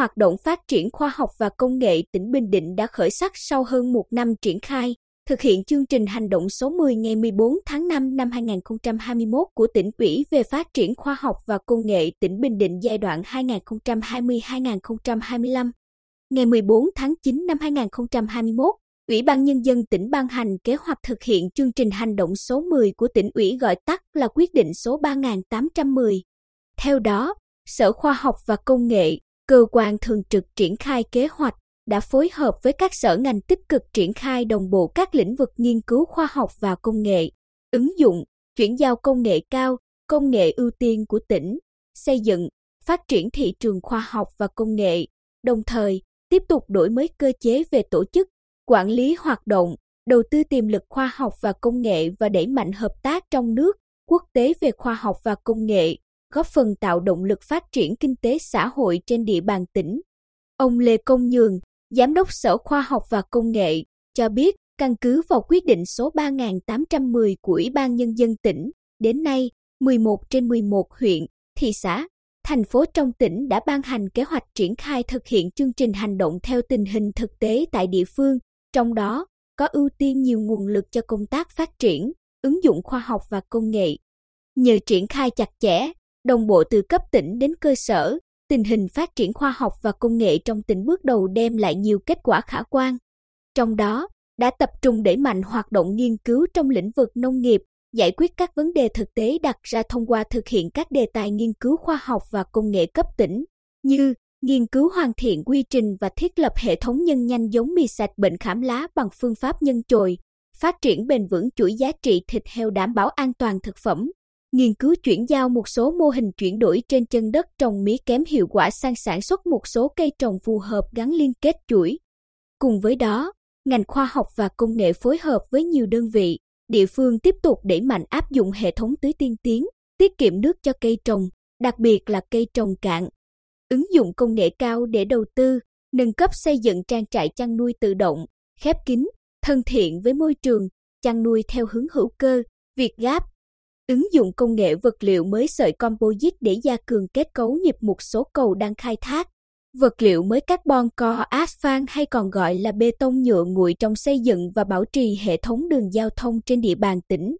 hoạt động phát triển khoa học và công nghệ tỉnh Bình Định đã khởi sắc sau hơn một năm triển khai, thực hiện chương trình hành động số 10 ngày 14 tháng 5 năm 2021 của tỉnh ủy về phát triển khoa học và công nghệ tỉnh Bình Định giai đoạn 2020-2025. Ngày 14 tháng 9 năm 2021, Ủy ban Nhân dân tỉnh ban hành kế hoạch thực hiện chương trình hành động số 10 của tỉnh ủy gọi tắt là quyết định số 3810. Theo đó, Sở Khoa học và Công nghệ, cơ quan thường trực triển khai kế hoạch, đã phối hợp với các sở ngành tích cực triển khai đồng bộ các lĩnh vực nghiên cứu khoa học và công nghệ, ứng dụng, chuyển giao công nghệ cao, công nghệ ưu tiên của tỉnh, xây dựng, phát triển thị trường khoa học và công nghệ, đồng thời tiếp tục đổi mới cơ chế về tổ chức, quản lý hoạt động, đầu tư tiềm lực khoa học và công nghệ và đẩy mạnh hợp tác trong nước, quốc tế về khoa học và công nghệ, góp phần tạo động lực phát triển kinh tế xã hội trên địa bàn tỉnh. Ông Lê Công Nhường, Giám đốc Sở Khoa học và Công nghệ, cho biết căn cứ vào quyết định số 3810 của Ủy ban Nhân dân tỉnh, đến nay, 11 trên 11 huyện, thị xã, thành phố trong tỉnh đã ban hành kế hoạch triển khai thực hiện chương trình hành động theo tình hình thực tế tại địa phương, trong đó có ưu tiên nhiều nguồn lực cho công tác phát triển, ứng dụng khoa học và công nghệ. Nhờ triển khai chặt chẽ, đồng bộ từ cấp tỉnh đến cơ sở, tình hình phát triển khoa học và công nghệ trong tỉnh bước đầu đem lại nhiều kết quả khả quan. Trong đó, đã tập trung đẩy mạnh hoạt động nghiên cứu trong lĩnh vực nông nghiệp, giải quyết các vấn đề thực tế đặt ra thông qua thực hiện các đề tài nghiên cứu khoa học và công nghệ cấp tỉnh, như nghiên cứu hoàn thiện quy trình và thiết lập hệ thống nhân nhanh giống mì sạch bệnh khảm lá bằng phương pháp nhân chồi, phát triển bền vững chuỗi giá trị thịt heo đảm bảo an toàn thực phẩm, nghiên cứu chuyển giao một số mô hình chuyển đổi trên chân đất trồng mía kém hiệu quả sang sản xuất một số cây trồng phù hợp gắn liên kết chuỗi. Cùng với đó, ngành khoa học và công nghệ phối hợp với nhiều đơn vị, địa phương tiếp tục đẩy mạnh áp dụng hệ thống tưới tiên tiến, tiết kiệm nước cho cây trồng, đặc biệt là cây trồng cạn. Ứng dụng công nghệ cao để đầu tư, nâng cấp xây dựng trang trại chăn nuôi tự động, khép kín, thân thiện với môi trường, chăn nuôi theo hướng hữu cơ, việt gáp, ứng dụng công nghệ vật liệu mới sợi composite để gia cường kết cấu nhịp một số cầu đang khai thác. Vật liệu mới carbon co asphalt hay còn gọi là bê tông nhựa nguội trong xây dựng và bảo trì hệ thống đường giao thông trên địa bàn tỉnh.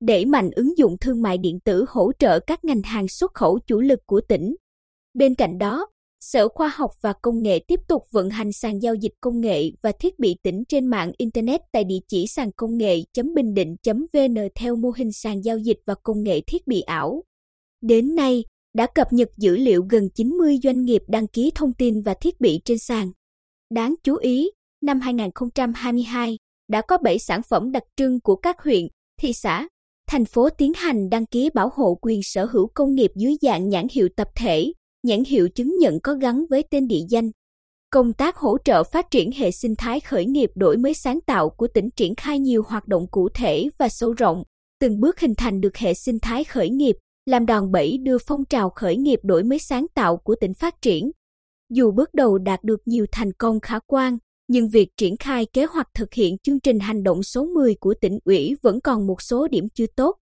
Đẩy mạnh ứng dụng thương mại điện tử hỗ trợ các ngành hàng xuất khẩu chủ lực của tỉnh. Bên cạnh đó, Sở Khoa học và Công nghệ tiếp tục vận hành sàn giao dịch công nghệ và thiết bị tỉnh trên mạng Internet tại địa chỉ sàn công nghệ.bình định.vn theo mô hình sàn giao dịch và công nghệ thiết bị ảo. Đến nay, đã cập nhật dữ liệu gần 90 doanh nghiệp đăng ký thông tin và thiết bị trên sàn. Đáng chú ý, năm 2022, đã có 7 sản phẩm đặc trưng của các huyện, thị xã, thành phố tiến hành đăng ký bảo hộ quyền sở hữu công nghiệp dưới dạng nhãn hiệu tập thể, nhãn hiệu chứng nhận có gắn với tên địa danh. Công tác hỗ trợ phát triển hệ sinh thái khởi nghiệp đổi mới sáng tạo của tỉnh triển khai nhiều hoạt động cụ thể và sâu rộng, từng bước hình thành được hệ sinh thái khởi nghiệp, làm đòn bẩy đưa phong trào khởi nghiệp đổi mới sáng tạo của tỉnh phát triển. Dù bước đầu đạt được nhiều thành công khả quan, nhưng việc triển khai kế hoạch thực hiện chương trình hành động số 10 của tỉnh ủy vẫn còn một số điểm chưa tốt.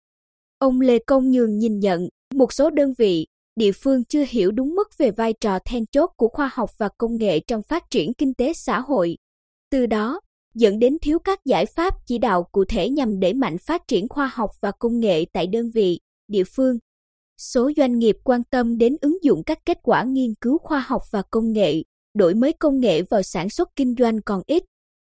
Ông Lê Công Nhường nhìn nhận, một số đơn vị, địa phương chưa hiểu đúng mức về vai trò then chốt của khoa học và công nghệ trong phát triển kinh tế xã hội. Từ đó, dẫn đến thiếu các giải pháp chỉ đạo cụ thể nhằm đẩy mạnh phát triển khoa học và công nghệ tại đơn vị, địa phương. Số doanh nghiệp quan tâm đến ứng dụng các kết quả nghiên cứu khoa học và công nghệ, đổi mới công nghệ vào sản xuất kinh doanh còn ít.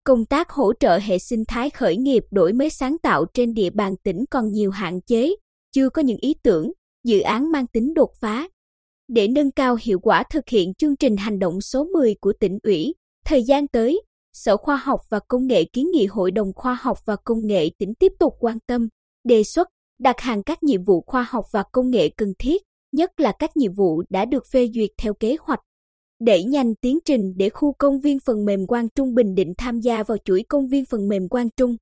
Công tác hỗ trợ hệ sinh thái khởi nghiệp đổi mới sáng tạo trên địa bàn tỉnh còn nhiều hạn chế, chưa có những ý tưởng, dự án mang tính đột phá. Để nâng cao hiệu quả thực hiện chương trình hành động số 10 của tỉnh ủy, thời gian tới, Sở Khoa học và Công nghệ kiến nghị Hội đồng Khoa học và Công nghệ tỉnh tiếp tục quan tâm, đề xuất, đặt hàng các nhiệm vụ khoa học và công nghệ cần thiết, nhất là các nhiệm vụ đã được phê duyệt theo kế hoạch. Đẩy nhanh tiến trình để khu công viên phần mềm Quang Trung Bình Định tham gia vào chuỗi công viên phần mềm Quang Trung.